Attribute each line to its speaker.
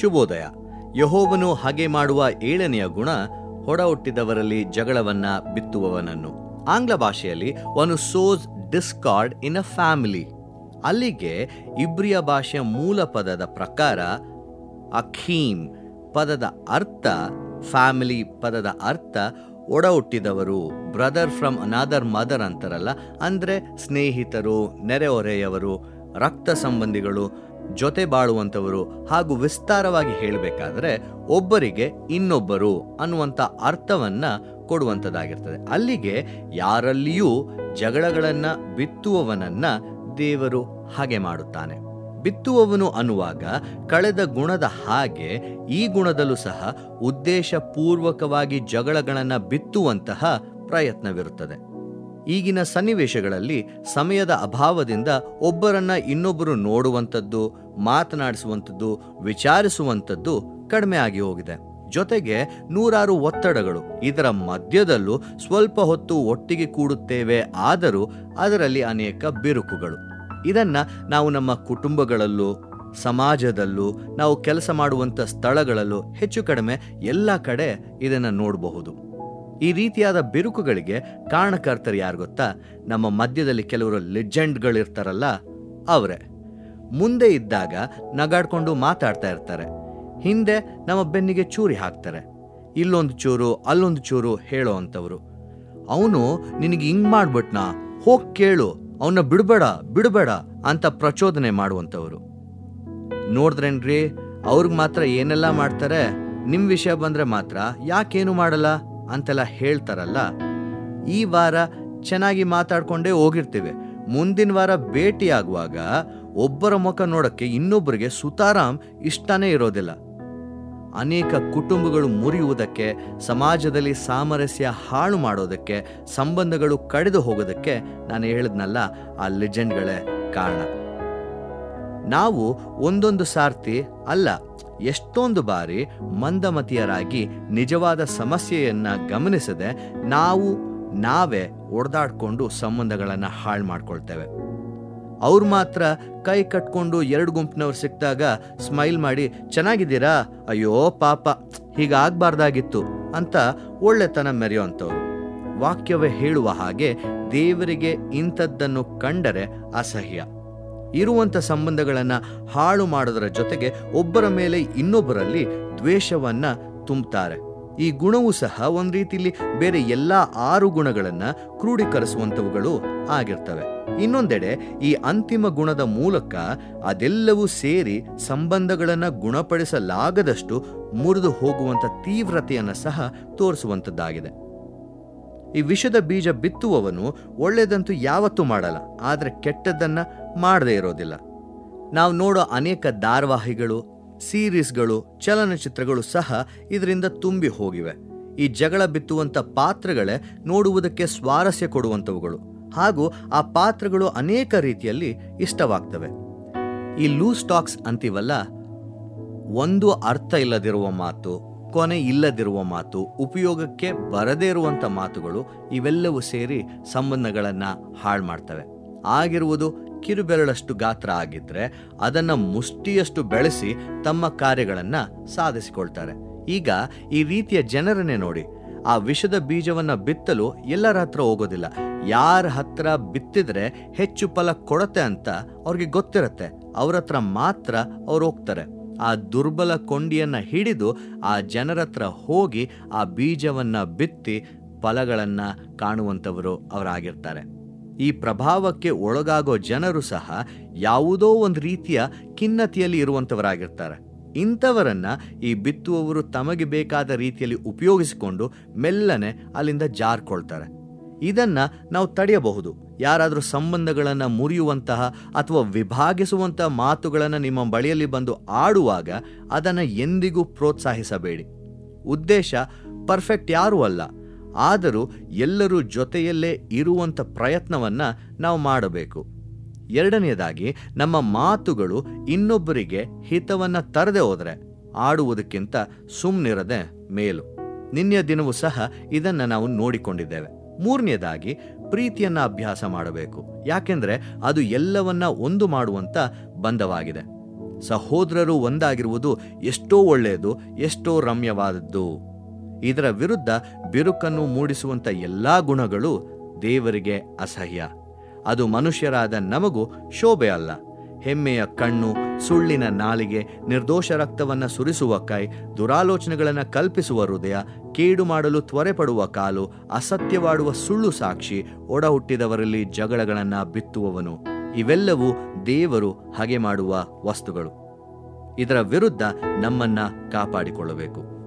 Speaker 1: ಶುಭೋದಯ ಯಹೋವನು ಹಾಗೆ ಮಾಡುವ ಏಳನೆಯ ಗುಣ ಹೊಡಹುಟ್ಟಿದವರಲ್ಲಿ ಜಗಳವನ್ನ ಬಿತ್ತುವವನನ್ನು ಆಂಗ್ಲ ಭಾಷೆಯಲ್ಲಿ ಒಂದು sows discord in a family ಅಲ್ಲಿಗೆ ಇಬ್ರಿಯ ಭಾಷೆಯ ಮೂಲ ಪದದ ಪ್ರಕಾರ ಅಖೀಮ್ ಪದದ ಅರ್ಥ ಫ್ಯಾಮಿಲಿ ಪದದ ಅರ್ಥ ಒಡ ಹುಟ್ಟಿದವರು ಬ್ರದರ್ ಫ್ರಮ್ ಅನಾದರ್ ಮದರ್ ಅಂತಾರಲ್ಲ ಅಂದರೆ ಸ್ನೇಹಿತರು ನೆರೆಹೊರೆಯವರು ರಕ್ತ ಸಂಬಂಧಿಗಳು ಜೊತೆ ಬಾಳುವಂಥವರು ಹಾಗೂ ವಿಸ್ತಾರವಾಗಿ ಹೇಳಬೇಕಾದ್ರೆ ಒಬ್ಬರಿಗೆ ಇನ್ನೊಬ್ಬರು ಅನ್ನುವಂಥ ಅರ್ಥವನ್ನ ಕೊಡುವಂಥದ್ದಾಗಿರ್ತದೆ ಅಲ್ಲಿಗೆ ಯಾರಲ್ಲಿಯೂ ಜಗಳಗಳನ್ನು ಬಿತ್ತುವವನನ್ನ ದೇವರು ಹಾಗೆ ಮಾಡುತ್ತಾನೆ ಬಿತ್ತುವವನು ಅನ್ನುವಾಗ ಕಳೆದ ಗುಣದ ಹಾಗೆ ಈ ಗುಣದಲ್ಲೂ ಸಹ ಉದ್ದೇಶಪೂರ್ವಕವಾಗಿ ಜಗಳಗಳನ್ನು ಬಿತ್ತುವಂತಹ ಪ್ರಯತ್ನವಿರುತ್ತದೆ ಈಗಿನ ಸನ್ನಿವೇಶಗಳಲ್ಲಿ ಸಮಯದ ಅಭಾವದಿಂದ ಒಬ್ಬರನ್ನ ಇನ್ನೊಬ್ಬರು ನೋಡುವಂಥದ್ದು ಮಾತನಾಡಿಸುವಂಥದ್ದು ವಿಚಾರಿಸುವಂಥದ್ದು ಕಡಿಮೆ ಆಗಿ ಹೋಗಿದೆ ಜೊತೆಗೆ ನೂರಾರು ಒತ್ತಡಗಳು ಇದರ ಮಧ್ಯದಲ್ಲೂ ಸ್ವಲ್ಪ ಹೊತ್ತು ಒಟ್ಟಿಗೆ ಕೂಡುತ್ತೇವೆ ಆದರೂ ಅದರಲ್ಲಿ ಅನೇಕ ಬಿರುಕುಗಳು ಇದನ್ನು ನಾವು ನಮ್ಮ ಕುಟುಂಬಗಳಲ್ಲೂ ಸಮಾಜದಲ್ಲೂ ನಾವು ಕೆಲಸ ಮಾಡುವಂಥ ಸ್ಥಳಗಳಲ್ಲೂ ಹೆಚ್ಚು ಕಡಿಮೆ ಎಲ್ಲ ಕಡೆ ಇದನ್ನು ನೋಡಬಹುದು ಈ ರೀತಿಯಾದ ಬಿರುಕುಗಳಿಗೆ ಕಾರಣಕರ್ತರು ಯಾರು ಗೊತ್ತಾ ನಮ್ಮ ಮಧ್ಯದಲ್ಲಿ ಕೆಲವರು ಲೆಜೆಂಡ್ಗಳಿರ್ತಾರಲ್ಲ ಅವರೇ ಮುಂದೆ ಇದ್ದಾಗ ನಗಾಡ್ಕೊಂಡು ಮಾತಾಡ್ತಾ ಇರ್ತಾರೆ ಹಿಂದೆ ನಮ್ಮ ಬೆನ್ನಿಗೆ ಚೂರಿ ಹಾಕ್ತಾರೆ ಇಲ್ಲೊಂದು ಚೂರು ಅಲ್ಲೊಂದು ಚೂರು ಹೇಳೋ ಅಂಥವ್ರು ಅವನು ನಿನಗೆ ಹಿಂಗೆ ಮಾಡ್ಬಿಟ್ನಾ ಹೋಗಿ ಕೇಳು ಅವನ್ನ ಬಿಡಬೇಡ ಬಿಡಬೇಡ ಅಂತ ಪ್ರಚೋದನೆ ಮಾಡುವಂಥವ್ರು ನೋಡಿದ್ರೇನ್ರಿ ಅವ್ರಿಗೆ ಮಾತ್ರ ಏನೆಲ್ಲ ಮಾಡ್ತಾರೆ ನಿಮ್ಮ ವಿಷಯ ಬಂದರೆ ಮಾತ್ರ ಯಾಕೇನು ಮಾಡಲ್ಲ ಅಂತೆಲ್ಲ ಹೇಳ್ತಾರಲ್ಲ ಈ ವಾರ ಚೆನ್ನಾಗಿ ಮಾತಾಡ್ಕೊಂಡೇ ಹೋಗಿರ್ತೀವಿ ಮುಂದಿನ ವಾರ ಭೇಟಿಯಾಗುವಾಗ ಒಬ್ಬರ ಮುಖ ನೋಡೋಕ್ಕೆ ಇನ್ನೊಬ್ಬರಿಗೆ ಸುತಾರಾಮ್ ಇಷ್ಟನೇ ಇರೋದಿಲ್ಲ ಅನೇಕ ಕುಟುಂಬಗಳು ಮುರಿಯುವುದಕ್ಕೆ ಸಮಾಜದಲ್ಲಿ ಸಾಮರಸ್ಯ ಹಾಳು ಮಾಡೋದಕ್ಕೆ ಸಂಬಂಧಗಳು ಕಡಿದು ಹೋಗೋದಕ್ಕೆ ನಾನು ಹೇಳಿದ್ನಲ್ಲ ಆ ಲೆಜೆಂಡ್ಗಳೇ ಕಾರಣ ನಾವು ಒಂದೊಂದು ಸಾರ್ತಿ ಅಲ್ಲ ಎಷ್ಟೊಂದು ಬಾರಿ ಮಂದಮತಿಯರಾಗಿ ನಿಜವಾದ ಸಮಸ್ಯೆಯನ್ನು ಗಮನಿಸದೆ ನಾವು ನಾವೇ ಒಡೆದಾಡ್ಕೊಂಡು ಸಂಬಂಧಗಳನ್ನು ಹಾಳು ಮಾಡ್ಕೊಳ್ತೇವೆ ಅವ್ರು ಮಾತ್ರ ಕೈ ಕಟ್ಕೊಂಡು ಎರಡು ಗುಂಪಿನವ್ರು ಸಿಕ್ಕಿದಾಗ ಸ್ಮೈಲ್ ಮಾಡಿ ಚೆನ್ನಾಗಿದ್ದೀರಾ ಅಯ್ಯೋ ಪಾಪ ಹೀಗಾಗಬಾರ್ದಾಗಿತ್ತು ಅಂತ ಒಳ್ಳೆತನ ಮೆರೆಯುವಂಥವ್ರು ವಾಕ್ಯವೇ ಹೇಳುವ ಹಾಗೆ ದೇವರಿಗೆ ಇಂಥದ್ದನ್ನು ಕಂಡರೆ ಅಸಹ್ಯ ಇರುವಂಥ ಸಂಬಂಧಗಳನ್ನು ಹಾಳು ಮಾಡೋದರ ಜೊತೆಗೆ ಒಬ್ಬರ ಮೇಲೆ ಇನ್ನೊಬ್ಬರಲ್ಲಿ ದ್ವೇಷವನ್ನು ತುಂಬುತ್ತಾರೆ ಈ ಗುಣವು ಸಹ ಒಂದು ರೀತಿಯಲ್ಲಿ ಬೇರೆ ಎಲ್ಲ ಆರು ಗುಣಗಳನ್ನು ಕ್ರೋಢೀಕರಿಸುವಂಥವುಗಳು ಆಗಿರ್ತವೆ ಇನ್ನೊಂದೆಡೆ ಈ ಅಂತಿಮ ಗುಣದ ಮೂಲಕ ಅದೆಲ್ಲವೂ ಸೇರಿ ಸಂಬಂಧಗಳನ್ನು ಗುಣಪಡಿಸಲಾಗದಷ್ಟು ಮುರಿದು ಹೋಗುವಂಥ ತೀವ್ರತೆಯನ್ನು ಸಹ ತೋರಿಸುವಂಥದ್ದಾಗಿದೆ ಈ ವಿಷದ ಬೀಜ ಬಿತ್ತುವವನು ಒಳ್ಳೆಯದಂತೂ ಯಾವತ್ತೂ ಮಾಡಲ್ಲ ಆದರೆ ಕೆಟ್ಟದ್ದನ್ನು ಮಾಡದೇ ಇರೋದಿಲ್ಲ ನಾವು ನೋಡೋ ಅನೇಕ ಧಾರಾವಾಹಿಗಳು ಸೀರೀಸ್ಗಳು ಚಲನಚಿತ್ರಗಳು ಸಹ ಇದರಿಂದ ತುಂಬಿ ಹೋಗಿವೆ ಈ ಜಗಳ ಬಿತ್ತುವಂಥ ಪಾತ್ರಗಳೇ ನೋಡುವುದಕ್ಕೆ ಸ್ವಾರಸ್ಯ ಕೊಡುವಂಥವುಗಳು ಹಾಗೂ ಆ ಪಾತ್ರಗಳು ಅನೇಕ ರೀತಿಯಲ್ಲಿ ಇಷ್ಟವಾಗ್ತವೆ ಈ ಲೂಸ್ ಟಾಕ್ಸ್ ಅಂತೀವಲ್ಲ ಒಂದು ಅರ್ಥ ಇಲ್ಲದಿರುವ ಮಾತು ಕೊನೆ ಇಲ್ಲದಿರುವ ಮಾತು ಉಪಯೋಗಕ್ಕೆ ಬರದೇ ಇರುವಂಥ ಮಾತುಗಳು ಇವೆಲ್ಲವೂ ಸೇರಿ ಸಂಬಂಧಗಳನ್ನು ಹಾಳು ಮಾಡ್ತವೆ ಆಗಿರುವುದು ಬೆರಳಷ್ಟು ಗಾತ್ರ ಆಗಿದ್ರೆ ಅದನ್ನ ಮುಷ್ಟಿಯಷ್ಟು ಬೆಳೆಸಿ ತಮ್ಮ ಕಾರ್ಯಗಳನ್ನ ಸಾಧಿಸಿಕೊಳ್ತಾರೆ ಈಗ ಈ ರೀತಿಯ ಜನರನ್ನೇ ನೋಡಿ ಆ ವಿಷದ ಬೀಜವನ್ನ ಬಿತ್ತಲು ಎಲ್ಲರ ಹತ್ರ ಹೋಗೋದಿಲ್ಲ ಯಾರ ಹತ್ರ ಬಿತ್ತಿದ್ರೆ ಹೆಚ್ಚು ಫಲ ಕೊಡತ್ತೆ ಅಂತ ಅವ್ರಿಗೆ ಗೊತ್ತಿರತ್ತೆ ಅವ್ರ ಹತ್ರ ಮಾತ್ರ ಅವ್ರು ಹೋಗ್ತಾರೆ ಆ ದುರ್ಬಲ ಕೊಂಡಿಯನ್ನು ಹಿಡಿದು ಆ ಜನರ ಹತ್ರ ಹೋಗಿ ಆ ಬೀಜವನ್ನು ಬಿತ್ತಿ ಫಲಗಳನ್ನು ಕಾಣುವಂಥವರು ಅವರಾಗಿರ್ತಾರೆ ಈ ಪ್ರಭಾವಕ್ಕೆ ಒಳಗಾಗೋ ಜನರು ಸಹ ಯಾವುದೋ ಒಂದು ರೀತಿಯ ಖಿನ್ನತೆಯಲ್ಲಿ ಇರುವಂಥವರಾಗಿರ್ತಾರೆ ಇಂಥವರನ್ನು ಈ ಬಿತ್ತುವವರು ತಮಗೆ ಬೇಕಾದ ರೀತಿಯಲ್ಲಿ ಉಪಯೋಗಿಸಿಕೊಂಡು ಮೆಲ್ಲನೆ ಅಲ್ಲಿಂದ ಜಾರ್ಕೊಳ್ತಾರೆ ಇದನ್ನು ನಾವು ತಡೆಯಬಹುದು ಯಾರಾದರೂ ಸಂಬಂಧಗಳನ್ನು ಮುರಿಯುವಂತಹ ಅಥವಾ ವಿಭಾಗಿಸುವಂತಹ ಮಾತುಗಳನ್ನು ನಿಮ್ಮ ಬಳಿಯಲ್ಲಿ ಬಂದು ಆಡುವಾಗ ಅದನ್ನು ಎಂದಿಗೂ ಪ್ರೋತ್ಸಾಹಿಸಬೇಡಿ ಉದ್ದೇಶ ಪರ್ಫೆಕ್ಟ್ ಯಾರೂ ಅಲ್ಲ ಆದರೂ ಎಲ್ಲರೂ ಜೊತೆಯಲ್ಲೇ ಇರುವಂಥ ಪ್ರಯತ್ನವನ್ನು ನಾವು ಮಾಡಬೇಕು ಎರಡನೆಯದಾಗಿ ನಮ್ಮ ಮಾತುಗಳು ಇನ್ನೊಬ್ಬರಿಗೆ ಹಿತವನ್ನು ತರದೆ ಹೋದರೆ ಆಡುವುದಕ್ಕಿಂತ ಸುಮ್ಮನಿರದೆ ಮೇಲು ನಿನ್ನೆ ದಿನವೂ ಸಹ ಇದನ್ನು ನಾವು ನೋಡಿಕೊಂಡಿದ್ದೇವೆ ಮೂರನೆಯದಾಗಿ ಪ್ರೀತಿಯನ್ನು ಅಭ್ಯಾಸ ಮಾಡಬೇಕು ಯಾಕೆಂದರೆ ಅದು ಎಲ್ಲವನ್ನ ಒಂದು ಮಾಡುವಂಥ ಬಂಧವಾಗಿದೆ ಸಹೋದರರು ಒಂದಾಗಿರುವುದು ಎಷ್ಟೋ ಒಳ್ಳೆಯದು ಎಷ್ಟೋ ರಮ್ಯವಾದದ್ದು ಇದರ ವಿರುದ್ಧ ಬಿರುಕನ್ನು ಮೂಡಿಸುವಂಥ ಎಲ್ಲ ಗುಣಗಳು ದೇವರಿಗೆ ಅಸಹ್ಯ ಅದು ಮನುಷ್ಯರಾದ ನಮಗೂ ಶೋಭೆ ಅಲ್ಲ ಹೆಮ್ಮೆಯ ಕಣ್ಣು ಸುಳ್ಳಿನ ನಾಲಿಗೆ ನಿರ್ದೋಷ ರಕ್ತವನ್ನು ಸುರಿಸುವ ಕೈ ದುರಾಲೋಚನೆಗಳನ್ನು ಕಲ್ಪಿಸುವ ಹೃದಯ ಕೇಡು ಮಾಡಲು ತ್ವರೆ ಪಡುವ ಕಾಲು ಅಸತ್ಯವಾಡುವ ಸುಳ್ಳು ಸಾಕ್ಷಿ ಒಡ ಹುಟ್ಟಿದವರಲ್ಲಿ ಜಗಳಗಳನ್ನು ಬಿತ್ತುವವನು ಇವೆಲ್ಲವೂ ದೇವರು ಹಗೆ ಮಾಡುವ ವಸ್ತುಗಳು ಇದರ ವಿರುದ್ಧ ನಮ್ಮನ್ನ ಕಾಪಾಡಿಕೊಳ್ಳಬೇಕು